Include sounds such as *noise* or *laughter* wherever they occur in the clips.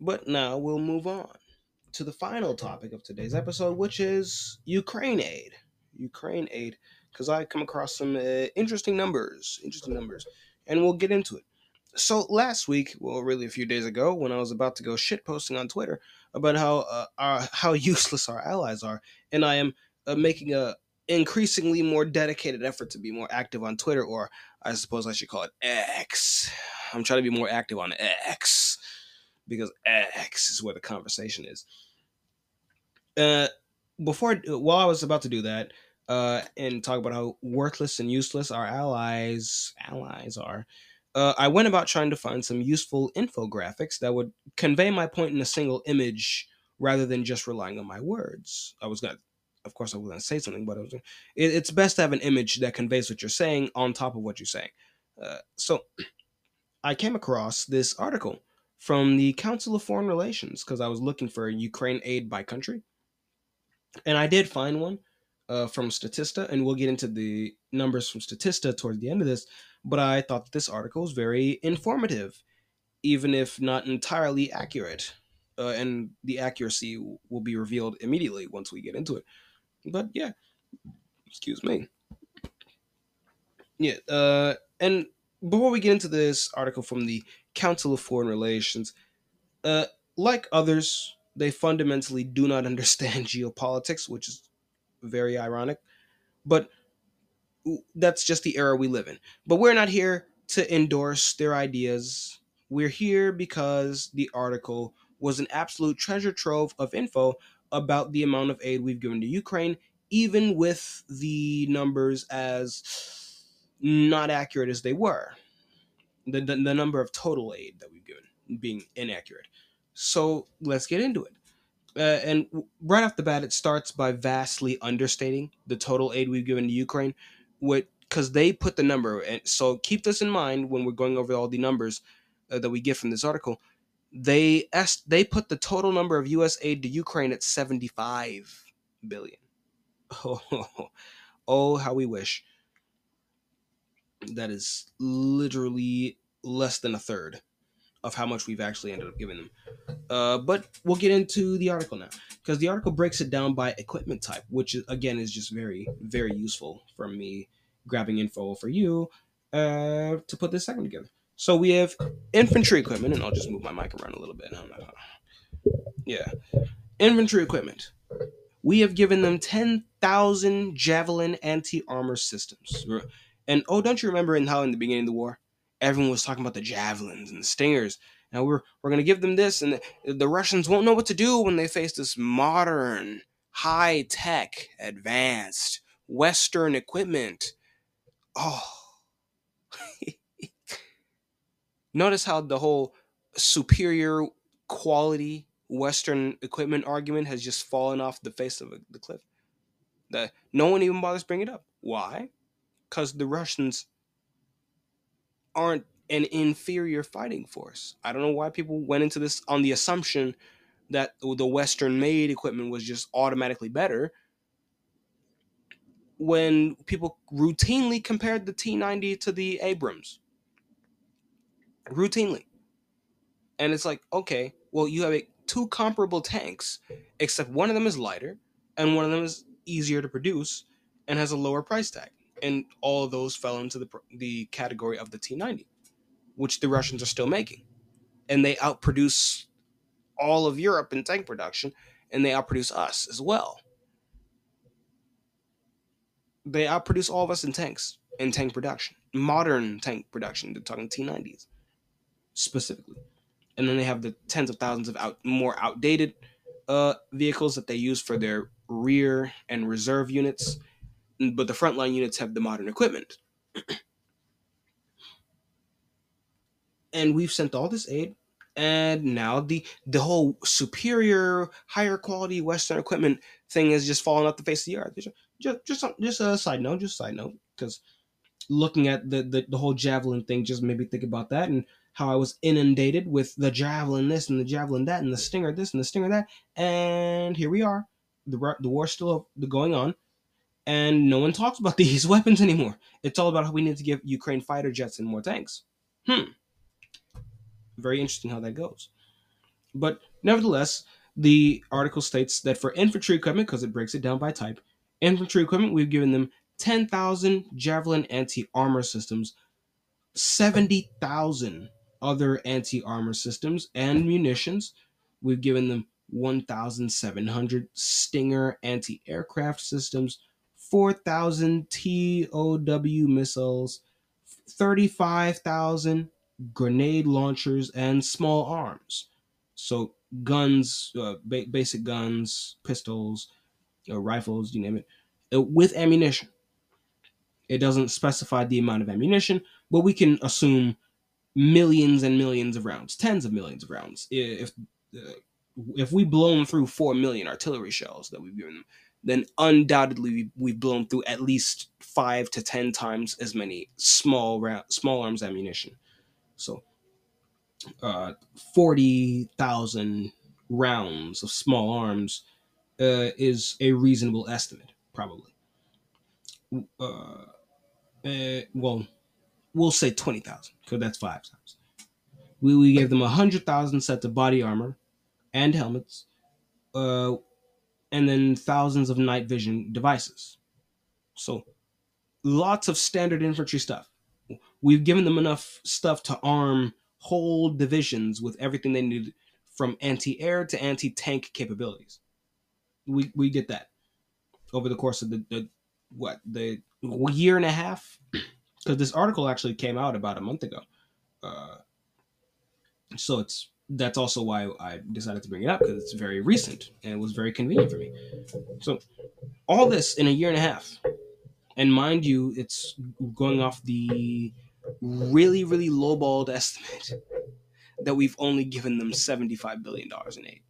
But now we'll move on to the final topic of today's episode, which is Ukraine aid. Ukraine aid, because I come across some uh, interesting numbers, interesting numbers, and we'll get into it. So last week, well, really a few days ago, when I was about to go shit posting on Twitter about how uh, our, how *laughs* useless our allies are, and I am uh, making a increasingly more dedicated effort to be more active on Twitter, or I suppose I should call it X. I'm trying to be more active on X because X is where the conversation is. Uh, before while I was about to do that, uh, and talk about how worthless and useless our allies allies are, uh, I went about trying to find some useful infographics that would convey my point in a single image rather than just relying on my words. I was gonna, of course, I was gonna say something, but was, it, it's best to have an image that conveys what you're saying on top of what you're saying. Uh, so, *clears throat* I came across this article from the Council of Foreign Relations because I was looking for Ukraine aid by country, and I did find one uh, from Statista, and we'll get into the numbers from Statista towards the end of this. But I thought that this article was very informative, even if not entirely accurate. Uh, and the accuracy will be revealed immediately once we get into it. But yeah, excuse me. Yeah, uh, and before we get into this article from the Council of Foreign Relations, uh, like others, they fundamentally do not *laughs* understand geopolitics, which is very ironic. But that's just the era we live in. But we're not here to endorse their ideas. We're here because the article was an absolute treasure trove of info about the amount of aid we've given to Ukraine, even with the numbers as not accurate as they were. The, the, the number of total aid that we've given being inaccurate. So let's get into it. Uh, and right off the bat, it starts by vastly understating the total aid we've given to Ukraine, because they put the number. And so keep this in mind when we're going over all the numbers uh, that we get from this article. They est- they put the total number of U.S. aid to Ukraine at 75 billion. Oh, *laughs* oh, how we wish. That is literally less than a third of how much we've actually ended up giving them. Uh, but we'll get into the article now because the article breaks it down by equipment type, which is, again is just very, very useful for me grabbing info for you uh, to put this segment together. So we have infantry equipment, and I'll just move my mic around a little bit. Yeah, infantry equipment. We have given them ten thousand javelin anti armor systems. And oh, don't you remember in how in the beginning of the war, everyone was talking about the javelins and the stingers. Now we're we're gonna give them this, and the, the Russians won't know what to do when they face this modern, high tech, advanced Western equipment. Oh, *laughs* notice how the whole superior quality Western equipment argument has just fallen off the face of the cliff. That no one even bothers bringing it up. Why? Because the Russians aren't an inferior fighting force. I don't know why people went into this on the assumption that the Western made equipment was just automatically better when people routinely compared the T 90 to the Abrams. Routinely. And it's like, okay, well, you have a, two comparable tanks, except one of them is lighter and one of them is easier to produce and has a lower price tag and all of those fell into the the category of the T90, which the Russians are still making, and they outproduce all of Europe in tank production, and they outproduce us as well. They outproduce all of us in tanks in tank production, modern tank production. They're talking T90s specifically, and then they have the tens of thousands of out more outdated uh, vehicles that they use for their rear and reserve units but the frontline units have the modern equipment. *clears throat* and we've sent all this aid, and now the the whole superior, higher quality Western equipment thing is just falling off the face of the earth. Just just just a side note, just a side note, because looking at the, the the whole javelin thing just made me think about that and how I was inundated with the javelin this and the javelin that and the stinger this and the stinger that, and here we are. The the war's still going on and no one talks about *laughs* these weapons anymore. It's all about how we need to give Ukraine fighter jets and more tanks. Hmm. Very interesting how that goes. But nevertheless, the article states that for infantry equipment, because it breaks it down by type, infantry equipment, we've given them 10,000 Javelin anti armor systems, 70,000 other anti armor systems and munitions. We've given them 1,700 Stinger anti aircraft systems, 4,000 TOW missiles, 35,000 grenade launchers, and small arms. So, guns, uh, ba- basic guns, pistols, uh, rifles, you name it, uh, with ammunition. It doesn't specify the amount of ammunition, but we can assume millions and millions of rounds, tens of millions of rounds. If uh, if we blown through four million artillery shells that we've given them, then undoubtedly we've blown through at least five to ten times as many small small arms ammunition. So, uh, forty thousand rounds of small arms uh, is a reasonable estimate, probably. Uh, uh, well, we'll say 20,000 because that's five times. We, we gave them 100,000 sets of body armor and helmets, uh, and then thousands of night vision devices. So, lots of standard infantry stuff. We've given them enough stuff to arm whole divisions with everything they need from anti air to anti tank capabilities. We, we get that over the course of the, the what the year and a half because this article actually came out about a month ago. Uh, so it's that's also why I decided to bring it up because it's very recent and it was very convenient for me. So all this in a year and a half, and mind you, it's going off the really really lowballed *laughs* estimate that we've only given them seventy five billion dollars in aid.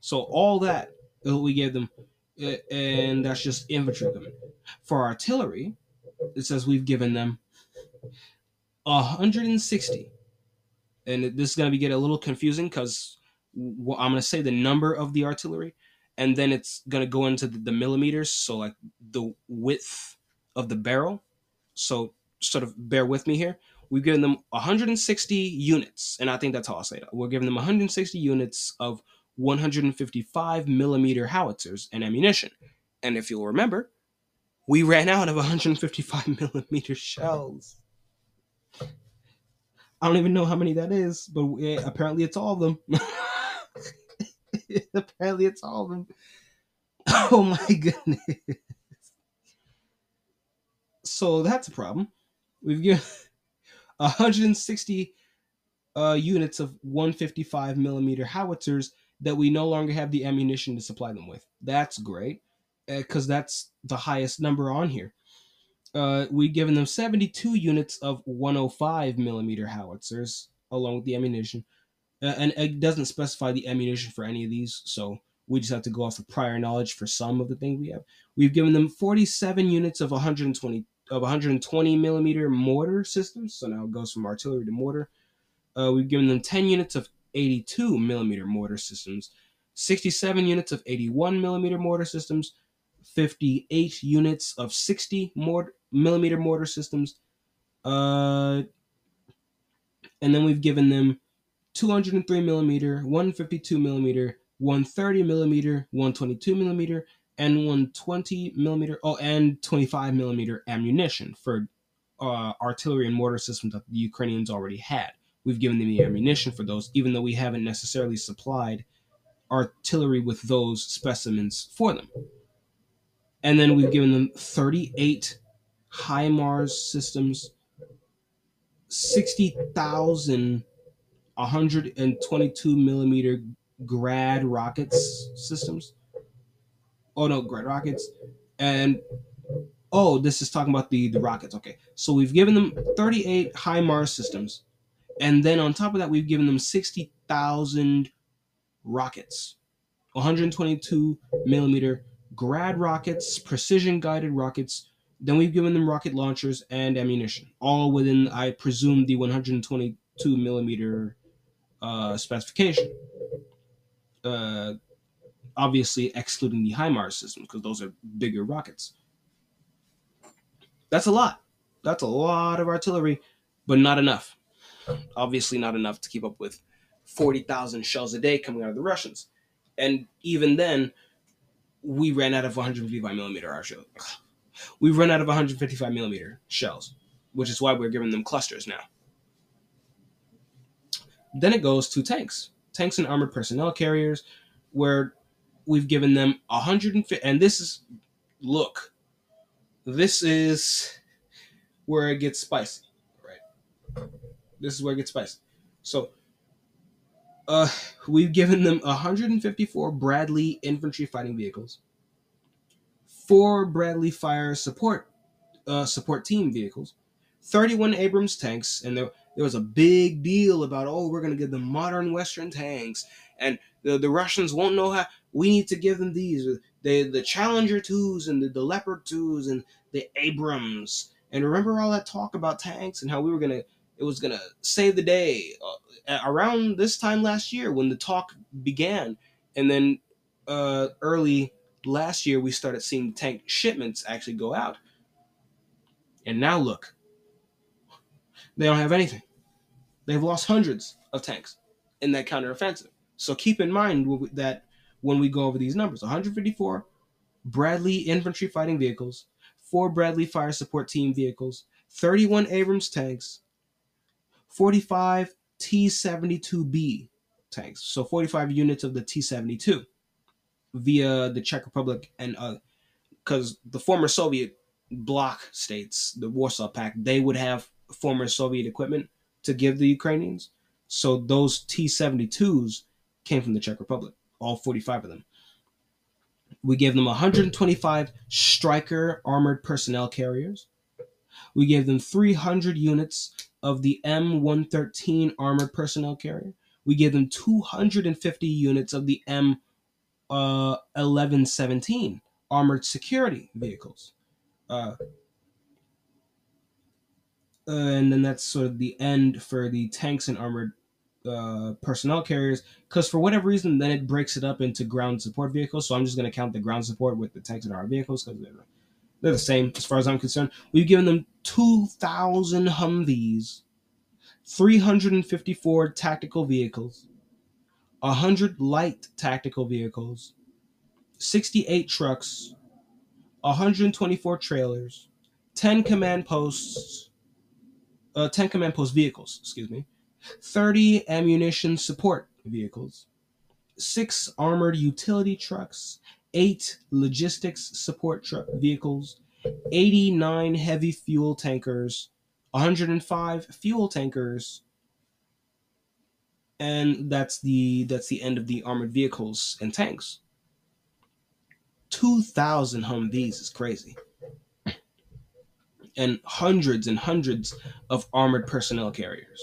So all that we gave them, and that's just infantry equipment. For artillery, it says we've given them 160 and this is going to be get a little confusing because well, i'm going to say the number of the artillery and then it's going to go into the, the, millimeters so like the width of the barrel. So sort of bear with me here. We've given them 160 units and i think that's how i'll say we're giving them 160 units of 155 millimeter howitzers and ammunition. And if you'll remember we ran out of 155 *laughs* millimeter shells. I don't even know how many that is, but apparently it's all of them. *laughs* apparently it's all of them. *laughs* Oh my goodness. So that's a problem. We've given *laughs* 160 uh, units of 155 millimeter howitzers that we no longer have the ammunition to supply them with. That's great because uh, that's the highest number on here. Uh, we've given them 72 units of 105 millimeter howitzers along with the ammunition, uh, and it doesn't specify the ammunition for any of these, so we just have to go off of prior knowledge for some of the things we have. We've given them 47 units of 120 of 120 millimeter mortar systems, so now it goes from artillery to mortar. Uh, we've given them 10 units of 82 millimeter mortar systems, 67 units of 81 millimeter mortar systems, 58 units of 60 mort- millimeter mortar systems. Uh, and then we've given them 203 millimeter, 152 millimeter, 130 millimeter, 122 millimeter, and 120 millimeter, oh, and 25 millimeter ammunition for uh, artillery and mortar systems that the Ukrainians already had. We've given them the ammunition for those, even though we haven't necessarily supplied artillery with those specimens for them. And then we've given them 38 HIMARS systems, 60,000 122 millimeter grad rockets systems. Oh no, grad rockets. And oh, this is talking about the, the rockets. Okay. So we've given them 38 HIMARS systems. And then on top of that, we've given them 60,000 rockets, 122 millimeter grad rockets, precision guided rockets. Then we've given them rocket launchers and ammunition, all within, I presume, the 122 millimeter uh, specification. Uh, obviously, excluding the HIMARS systems because those are bigger rockets. That's a lot. That's a lot of artillery, but not enough. Obviously, not enough to keep up with 40,000 shells a day coming out of the Russians. And even then, we ran out of 155 millimeter shell. We run out of 155 millimeter shells, which is why we're giving them clusters now. Then it goes to tanks, tanks and armored personnel carriers, where we've given them 150. And this is, look, this is where it gets spicy, right? This is where it gets spicy. So, uh, we've given them 154 Bradley infantry fighting vehicles, four Bradley fire support uh, support team vehicles, 31 Abrams tanks, and there there was a big deal about oh we're gonna give them modern Western tanks, and the, the Russians won't know how. We need to give them these the the Challenger twos and the, the Leopard twos and the Abrams. And remember all that talk about tanks and how we were gonna it was gonna save the day uh, around this time last year when the talk began, and then uh, early last year we started seeing tank shipments actually go out. And now look, they don't have anything. They've lost hundreds of tanks in that counteroffensive. So keep in mind that when we go over these numbers 154 Bradley infantry fighting vehicles, four Bradley fire support team vehicles, 31 Abrams tanks, 45 T 72B tanks. So 45 units of the T 72 via the Czech Republic and because uh, the former Soviet bloc states, the Warsaw Pact, they would have former Soviet equipment to give the Ukrainians. So those T 72s came from the Czech Republic, all 45 of them. We gave them 125 Stryker armored personnel carriers. We gave them 300 units of the M113 armored personnel carrier. We gave them 250 units of the M1117 uh, 1117 armored security vehicles. Uh, and then that's sort of the end for the tanks and armored uh, personnel carriers because for whatever reason then it breaks it up into ground support vehicles so i'm just going to count the ground support with the tanks and our vehicles because they're, they're the same as far as i'm concerned we've given them 2000 humvees 354 tactical vehicles 100 light tactical vehicles 68 trucks 124 trailers 10 command posts uh, 10 command post vehicles excuse me 30 ammunition support vehicles, 6 armored utility trucks, 8 logistics support truck vehicles, 89 heavy fuel tankers, 105 fuel tankers, and that's the that's the end of the armored vehicles and tanks. 2000 Humvees is crazy. And hundreds and hundreds of armored personnel carriers.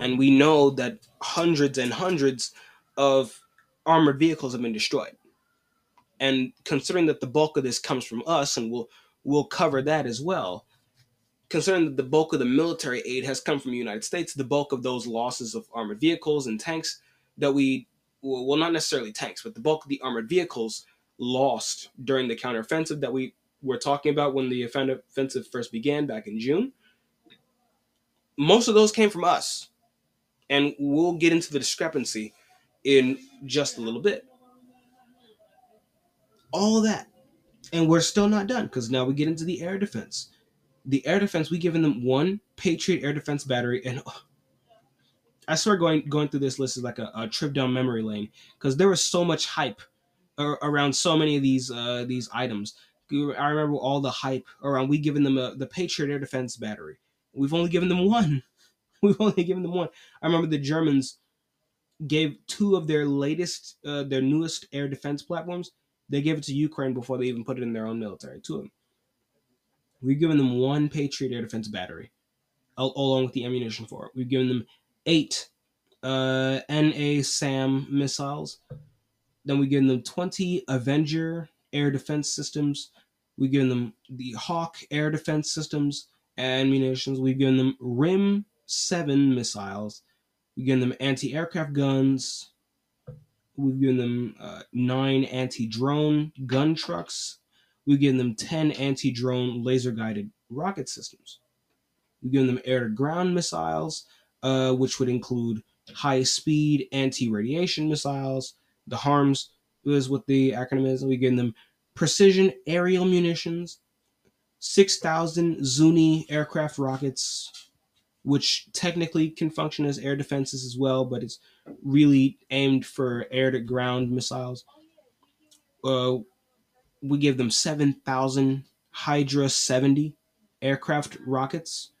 and we know that hundreds and hundreds of armored vehicles have been destroyed. And considering that the bulk of this comes from us, and we'll we'll cover that as well. Considering that the bulk of the military aid has come from the United States, the bulk of those losses of armored vehicles and tanks that we well, not necessarily tanks, but the bulk of the armored vehicles lost during the counteroffensive that we were talking about when the offensive first began back in June most of those came from us. And we'll get into the discrepancy in just a little bit. All that. And we're still not done because now we get into the air defense. The air defense, we given them one Patriot air defense battery, and oh, *sighs* I swear going going through this list is like a, a trip down memory lane because there was so much hype around so many of these uh, these items. I remember all the hype around we giving them a, the Patriot air defense battery. We've only given them one. *laughs* We've only given them one. I remember the Germans gave two of their latest, uh, their newest air defense platforms. They gave it to Ukraine before they even put it in their own military. Two of them. We've given them one Patriot air defense battery, along with the ammunition for it. We've given them eight uh, NASAM missiles. Then we've given them 20 Avenger air defense systems. We've given them the Hawk air defense systems and munitions. We've given them RIM 7 missiles. We've given them anti aircraft guns. We've given them uh, nine anti drone gun trucks. We've given them 10 anti drone laser guided rocket systems. We've given them air to ground missiles, uh, which would include high speed anti radiation missiles. The HARMS is what the acronym is. We've given them precision aerial munitions, 6,000 Zuni aircraft rockets, which technically can function as air defenses as well, but it's really aimed for air to ground missiles. Uh, we give them 7,000 Hydra 70 aircraft rockets.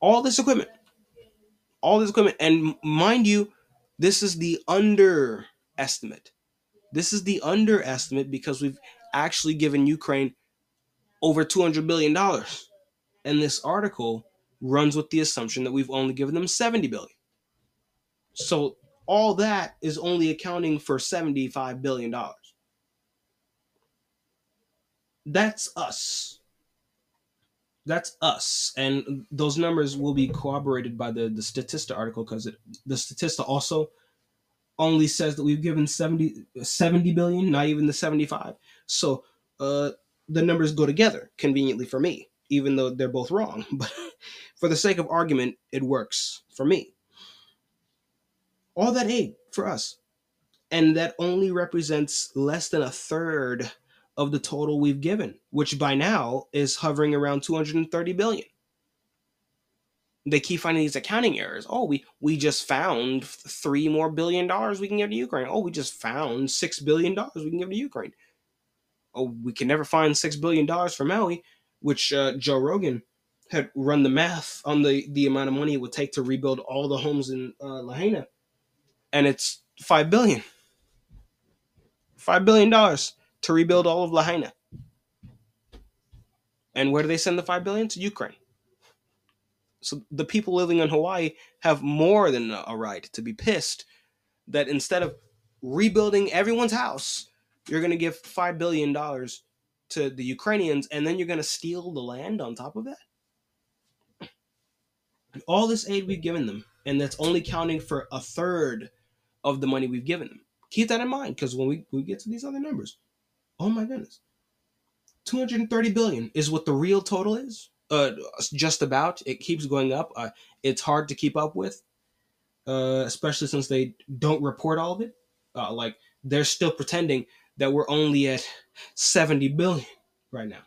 All this equipment. All this equipment. And mind you, this is the underestimate. This is the underestimate because we've actually given Ukraine over $200 billion. And this article runs with the assumption that we've only given them 70 billion. So all that is only accounting for 75 billion dollars. That's us. That's us. And those numbers will be corroborated by the, the Statista article because the Statista also only says that we've given 70, 70 billion, not even the 75. So uh, the numbers go together conveniently for me, even though they're both wrong. *laughs* But for the sake of argument, it works for me. All that aid for us. And that only represents less than a third of the total we've given, which by now is hovering around 230 billion. They keep finding these accounting errors. Oh, we we just found three more billion dollars we can give to Ukraine. Oh, we just found six billion dollars we can give to Ukraine. Oh, we can never find six billion dollars for Maui, which uh, Joe Rogan had run the math on the the amount of money it would take to rebuild all the homes in uh, Lahaina, and it's five billion. Five billion dollars to rebuild all of Lahaina. And where do they send the five billion to Ukraine? So the people living in Hawaii have more than a right to be pissed that instead of rebuilding everyone's house, you're going to give five billion dollars to the Ukrainians, and then you're going to steal the land on top of that. All this aid we've given them, and that's only counting for a third of the money we've given them. Keep that in mind, because when we, we get to these other numbers, oh my goodness, 230 billion is what the real total is. Uh, just about. It keeps going up. Uh, it's hard to keep up with, uh, especially since they don't report all of it. Uh, like they're still pretending that we're only at 70 billion right now.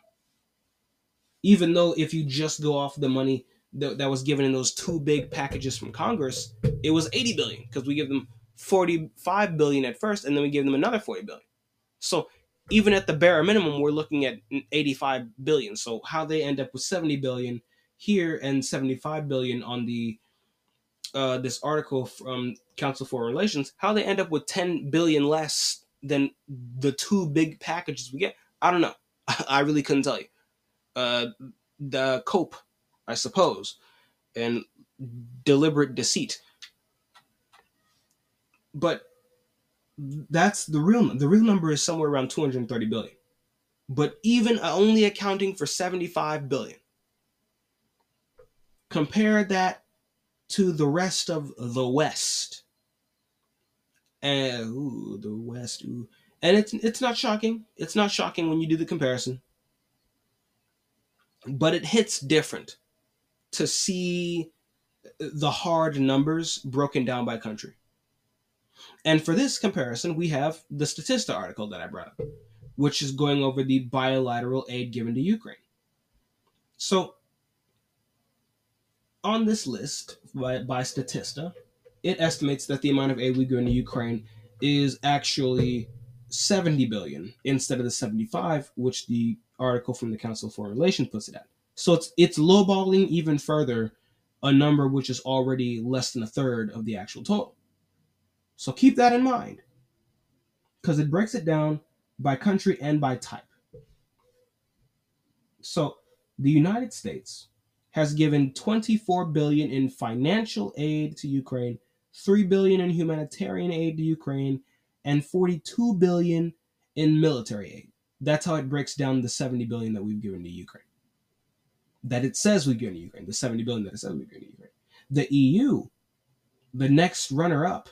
Even though if you just go off the money that, that was given in those two big packages from Congress, it was 80 billion because we give them 45 billion at first and then we give them another 40 billion. So even at the bare minimum, we're looking at 85 billion. So how they end up with 70 billion here and 75 billion on the uh, this article from Council for Relations, how they end up with 10 billion less than the two big packages we get. I don't know. *laughs* I really couldn't tell you. Uh, the cope, I suppose, and deliberate deceit. But that's the real the real number is somewhere around 230 billion. But even only accounting for 75 billion. Compare that to the rest of the West and ooh, the West. Ooh. And it's it's not shocking. It's not shocking when you do the comparison. But it hits different to see the hard numbers broken down by country. And for this comparison, we have the Statista article that I brought up, which is going over the bilateral aid given to Ukraine. So, on this list by, by Statista, it estimates that the amount of aid we give to Ukraine is actually 70 billion instead of the 75, which the article from the Council Foreign Relations puts it at. So it's it's lowballing even further a number which is already less than a third of the actual total. So keep that in mind because it breaks it down by country and by type. So the United States has given 24 billion in financial aid to Ukraine 3 billion in humanitarian aid to Ukraine, and 42 billion in military aid. That's how it breaks down the 70 billion that we've given to Ukraine. That it says we've given to Ukraine, the 70 billion that it says we've given to Ukraine. The EU, the next runner up,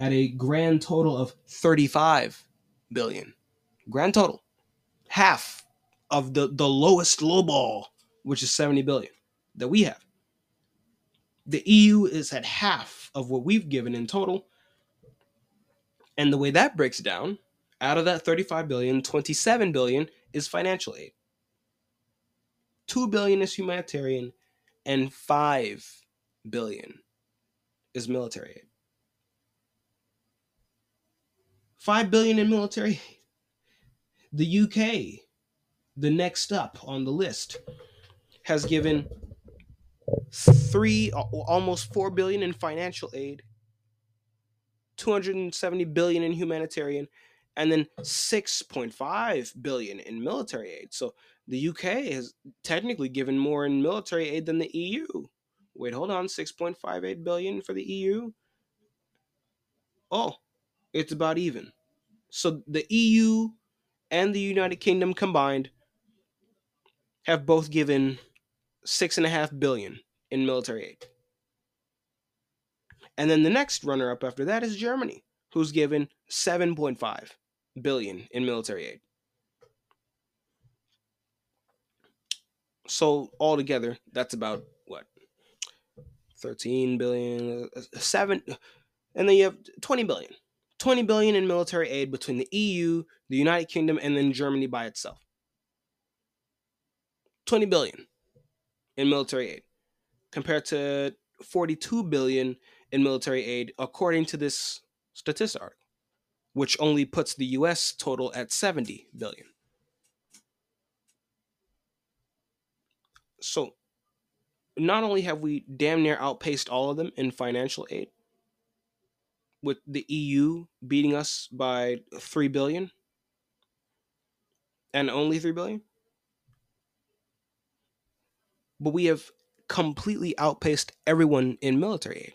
at a grand total of 35 billion. Grand total. Half of the, the lowest low ball which is 70 billion that we have. The EU is at half of what we've given in total. And the way that breaks down, out of that 35 billion, 27 billion is financial aid. 2 billion is humanitarian and 5 billion is military aid. 5 billion in military. The UK, the next up on the list, has given three uh, almost 4 billion in financial aid 270 billion in humanitarian and then 6.5 billion in military aid. So the uk has technically given more in military aid than the eu wait hold on 6.58 billion for the eu oh it's about even so the eu and the united kingdom combined have both given six and a half billion in military aid. And then the next runner up after that is Germany, who's given 7.5 billion in military aid. So altogether, that's about what 13 billion, uh, and then you have 20 billion. 20 billion in military aid between the EU, the United Kingdom, and then Germany by itself. 20 billion in military aid compared to 42 billion in military aid according to this Statista article which only puts the US total at 70 billion so not only have we damn near outpaced all of them in financial aid with the EU beating us by 3 billion and only 3 billion but we have completely outpaced everyone in military aid.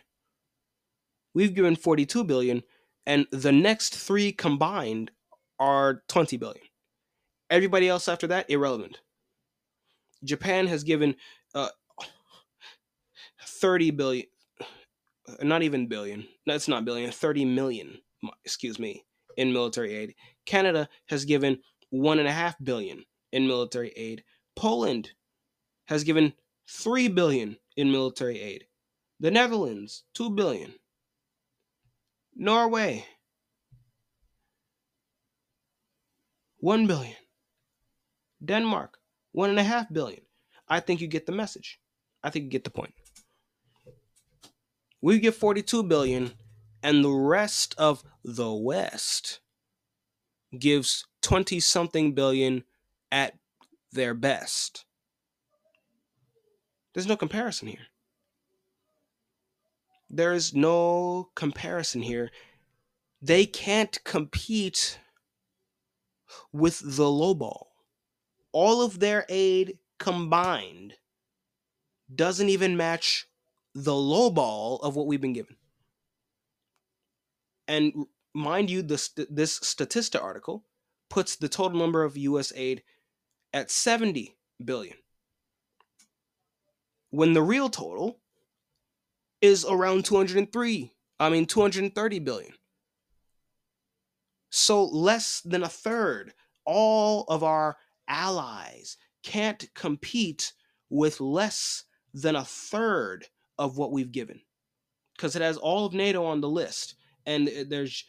We've given 42 billion and the next 3 combined are 20 billion. Everybody else after that irrelevant. Japan has given uh, 30 billion Uh, not even billion. That's not billion, 30 million, excuse me, in military aid. Canada has given one and a half billion in military aid. Poland has given 3 billion in military aid. The Netherlands, 2 billion. Norway, 1 billion. Denmark, 1.5 billion. I think you get the message. I think you get the point. We get 42 billion, and the rest of the West gives 20 something billion at their best. There's no comparison here. There is no comparison here. They can't compete with the low ball. All of their aid combined doesn't even match the low ball of what we've been given. And mind you, this this Statista article puts the total number of U.S. aid at 70 billion when the real total is around 203 i mean 230 billion so less than a third all of our allies can't compete with less than a third of what we've given because it has all of nato on the list and uh, there's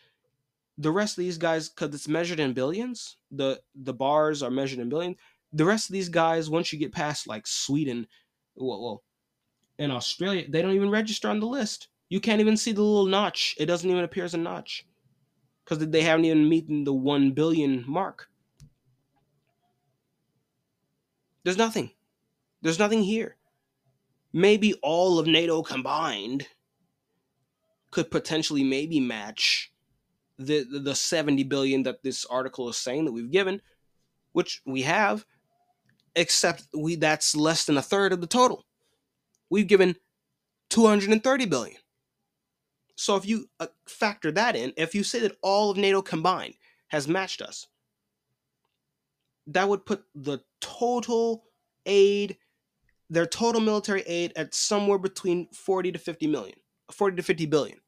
the rest of these guys because it's measured in billions the the bars are measured in billions the rest of these guys once you get past like sweden well, well, in Australia, they don't even register on the list. You can't even see the little notch. It doesn't even appear as a notch because they haven't even meeting the 1 billion mark. There's nothing. There's nothing here. Maybe all of NATO combined could potentially maybe match the the 70 billion that this article is saying that we've given, which we have, except we that's less than a third of the total. We've given 230 billion. So if you uh, factor that in, if you say that all of NATO combined has matched us, that would put the total aid, their total military aid at somewhere between 40 to 50 million, 40 to 50 billion.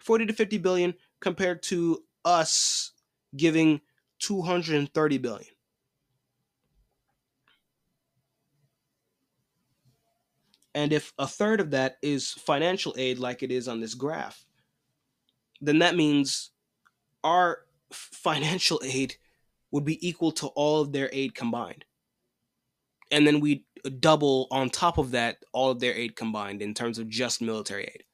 40 to 50 billion compared to us giving 230 billion. And if a third of that is financial aid, like it is on this graph, then that means our financial *laughs* aid would be equal to all of their aid combined. And then we double on top of that all of their aid combined in terms of just military aid.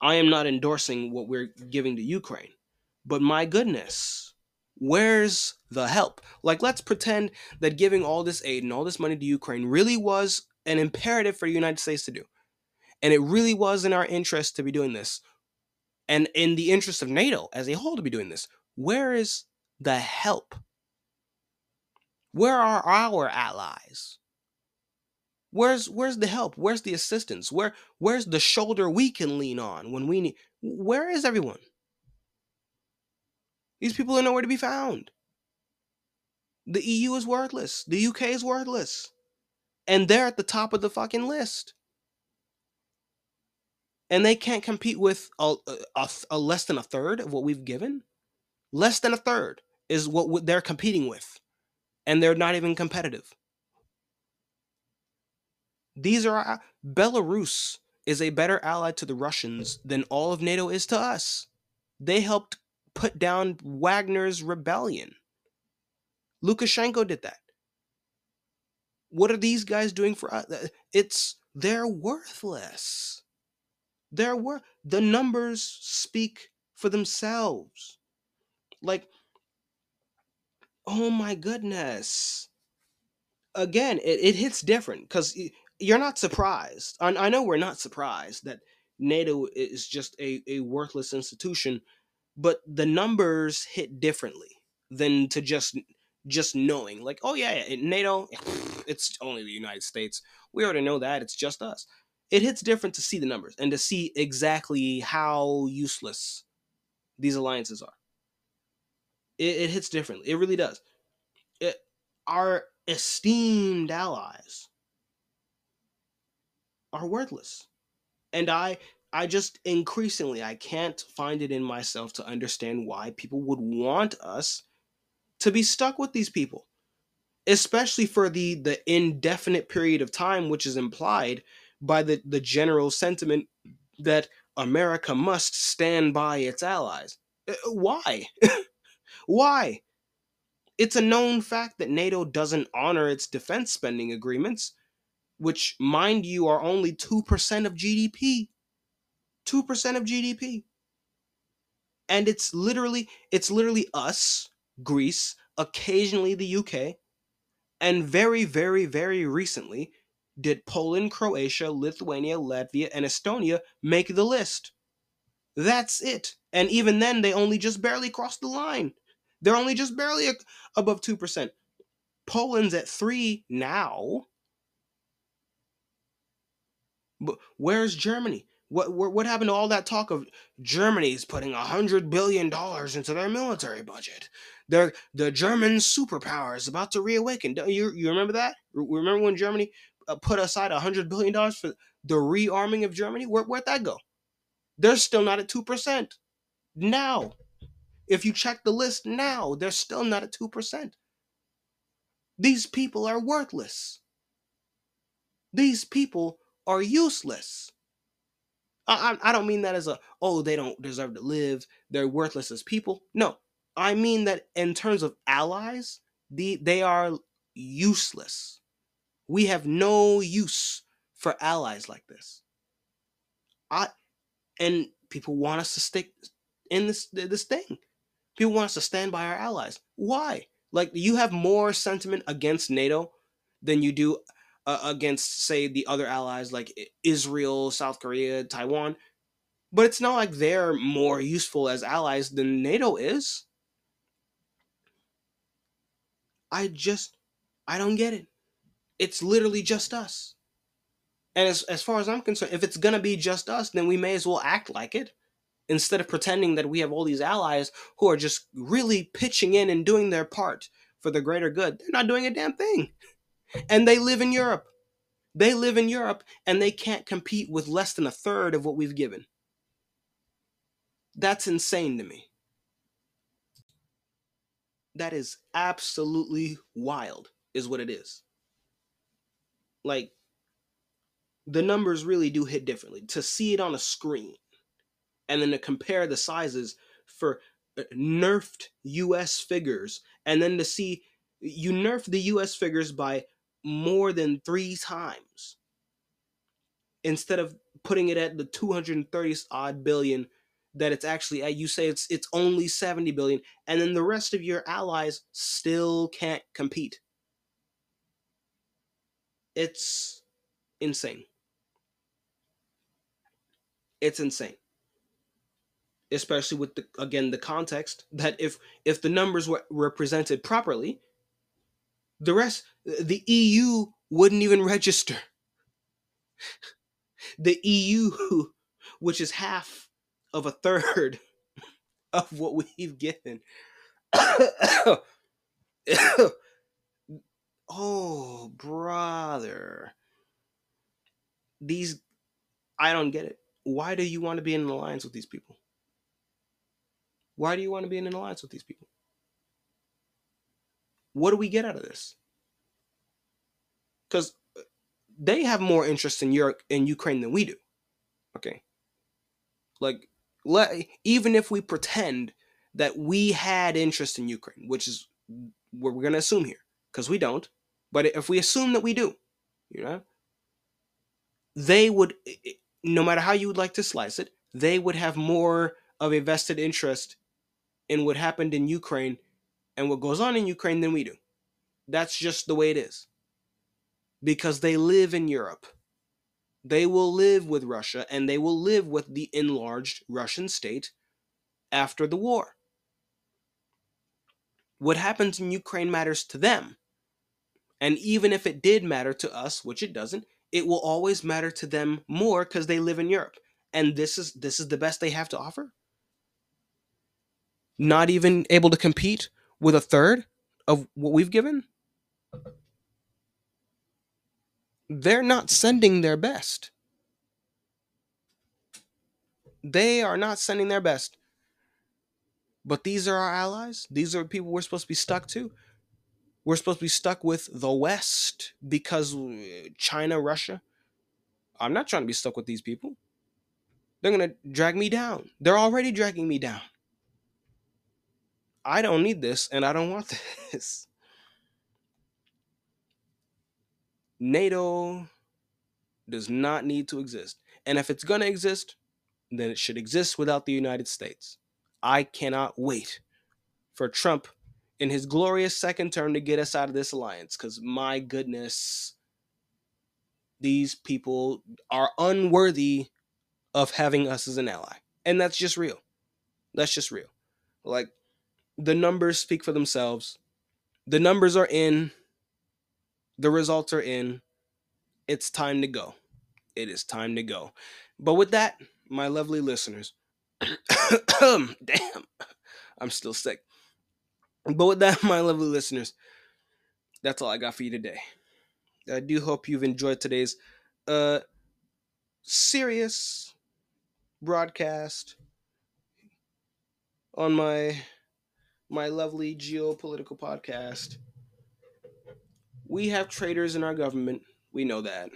I am not endorsing what we're giving to Ukraine, but my goodness, where's the help? Like, let's pretend that giving all this aid and all this money to Ukraine really was an imperative for the United States to do. And it really was in our interest to be doing this. And in the interest of NATO as a whole to be doing this. Where is the help? Where are our allies? Where's where's the help? Where's the assistance? Where where's the shoulder we can lean on when we need where is everyone? These people are nowhere to be found. The EU is worthless. The UK is worthless. And they're at the top of the fucking list. And they can't compete with a, a, a less than a third of what we've given. Less than a third is what they're competing with. And they're not even competitive. These are Belarus is a better ally to the Russians than all of NATO is to us. They helped put down Wagner's rebellion. Lukashenko did that. What are these guys doing for us? Uh, it's they're worthless. They're worth the numbers speak for themselves. Like, oh my goodness. Again, it, it hits different because you're not surprised. I, I know we're not surprised that NATO is just a, a worthless institution, but the numbers hit differently than to just just knowing like oh yeah, nato *laughs* it's only the united states we already know that it's just us it hits different to see the numbers and to see exactly how useless these alliances are it, it hits differently it really does it, our esteemed allies are worthless and i I just increasingly I can't find it in myself to understand why people would want us to be stuck with these people. Especially for the the indefinite period of time which is implied by the, the general sentiment that America must stand by its allies. Uh, why? *laughs* why? It's a known fact that NATO doesn't honor its defense spending agreements, which, mind you, are only 2% of GDP. 2% of GDP. And it's literally it's literally us, Greece, occasionally the UK, and very very very recently did Poland, Croatia, Lithuania, Latvia, and Estonia make the list. That's it. And even then they only just barely crossed the line. They're only just barely above 2%. Poland's at 3 now. But where's Germany? What, what happened to all that talk of Germany's putting a hundred billion dollars into their military budget? They're, the German superpower is about to reawaken. Do you, you remember that? Remember when Germany uh, put aside a hundred billion dollars for the rearming of Germany? Where, where'd that go? They're still not at two percent now. If you check the list now, they're still not at two percent. These people are worthless. These people are useless. I, I don't mean that as a oh they don't deserve to live they're worthless as people no i mean that in terms of allies the they are useless we have no use for allies like this i and people want us to stick in this this thing people want us to stand by our allies why like you have more sentiment against nato than you do uh, against, say, the other allies like Israel, South Korea, Taiwan. But it's not like they're more useful as allies than NATO is. I just, I don't get it. It's literally just us. And as, as far as I'm concerned, if it's going to be just us, then we may as well act like it instead of pretending that we have all these allies who are just really pitching in and doing their part for the greater good. They're not doing a damn thing and they live in Europe. They live in Europe and they can't compete with less than a third of what we've given. That's insane to me. That is absolutely wild, is what it is. Like, the numbers really do hit differently. To see it on a screen and then to compare the sizes for uh, nerfed US figures and then to see you nerf the US figures by more than 3 times instead of putting it at the 230 odd billion that it's actually at. You say it's it's only 70 billion and then the rest of your allies still can't compete. It's insane it's insane. Especially with the again the context that if if the numbers were represented properly the rest the EU wouldn't even register. *laughs* The EU which is half of a third *laughs* of what we've given. *coughs* Oh brother. These I don't get it why do you want to be in an alliance with these people why do you want to be in an alliance with these people? What do we get out of this? Because uh, they have more interest in Europe in Ukraine than we do. Okay. Like let even if we pretend that we had interest in Ukraine, which is what we're gonna assume here, because we don't. But if we assume that we do, you know, they would, no matter how you would like to slice it, they would have more of a vested interest in what happened in Ukraine and what goes on in Ukraine than we do. That's just the way it is. Because they live in Europe. They will live with Russia and they will live with the enlarged Russian state after the war. What happens in Ukraine matters to them. And even if it did matter to us, which it doesn't, it will always matter to them more because they live in Europe. And this is this is the best they have to offer not even able to compete with a third of what we've given, they're not sending their best. They are not sending their best. But these are our allies. These are people we're supposed to be stuck to. We're supposed to be stuck with the West because uh, China, Russia. I'm not trying to be stuck with these people. They're going to drag me down. They're already dragging me down. I don't need this and I don't want *laughs* this. NATO does not need to exist. And if it's going to exist, then it should exist without the United States. I cannot wait for Trump in his glorious second term to get us out of this alliance because my goodness, these people are unworthy of having us as an ally. And that's just real. That's just real. Like, the numbers speak for themselves. The numbers are in. The results are in. It's time to go. It is time to go. But with that, my lovely listeners, *coughs* *coughs* damn, *coughs* I'm still sick. But with that, *laughs* my lovely listeners, that's all I got for you today. I do hope you've enjoyed today's uh serious broadcast on my my lovely geopolitical podcast. We have traitors in our government. We know that.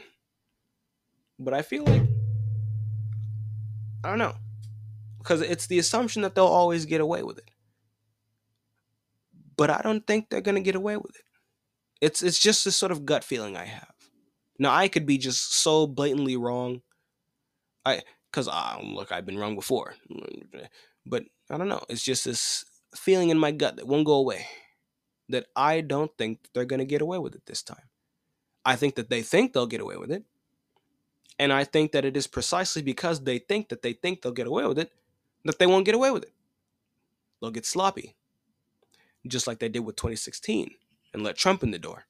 But I feel like, I don't know. Because it's the assumption that they'll always get away with it. But I don't think they're going to get away with it. It's, it's just this sort of gut feeling I have. Now, I could be just so blatantly wrong. I, because, uh, look, I've been wrong before. But I don't know. It's just this feeling in my gut that won't go away that I don't think they're going to get away with it this time. I think that they think they'll get away with it. And I think that it is precisely because they think that they think they'll get away with it that they won't get away with it. They'll get sloppy, just like they did with 2016 and let Trump in the door.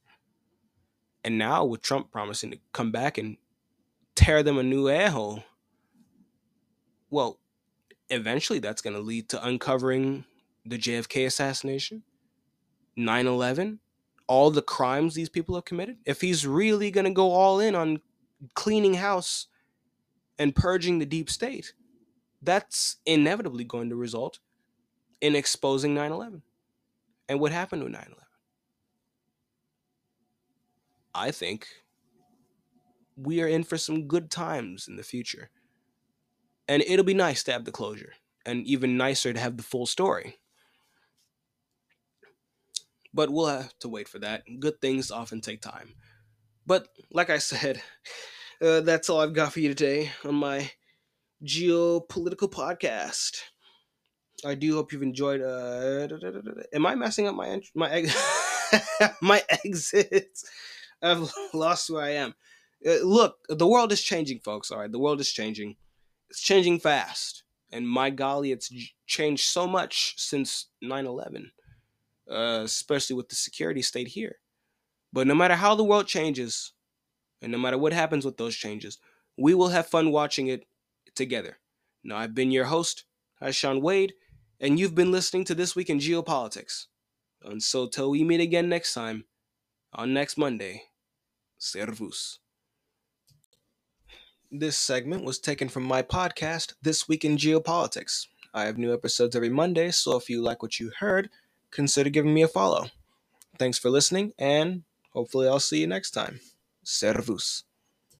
And now, with Trump promising to come back and tear them a new air hole, well, eventually that's going to lead to uncovering the JFK assassination, 9 11, all the crimes these people have committed, if he's really going to go all in on cleaning house and purging the deep state, that's inevitably going to result in exposing 9 11 and what happened with 9 11. I think we are in for some good times in the future. And it'll be nice to have the closure, and even nicer to have the full story. But we'll have to wait for that. Good things often take time. But like I said, uh, that's all I've got for you today on my geopolitical podcast. I do hope you've enjoyed. Uh, am I messing up my my ex- *laughs* my exits? I've lost where I am. Uh, look, the world is changing, folks. All right, the world is changing. It's changing fast, and my golly, it's changed so much since 9/11, uh, especially with the security state here. But no matter how the world changes, and no matter what happens with those changes, we will have fun watching it together. Now, I've been your host, Hashan Wade, and you've been listening to This Week in Geopolitics. So, till we meet again next time, on next Monday, servus. This segment was taken from my podcast, This Week in Geopolitics. I have new episodes every Monday, so if you like what you heard, consider giving me a follow. Thanks for listening, and hopefully, I'll see you next time. Servus.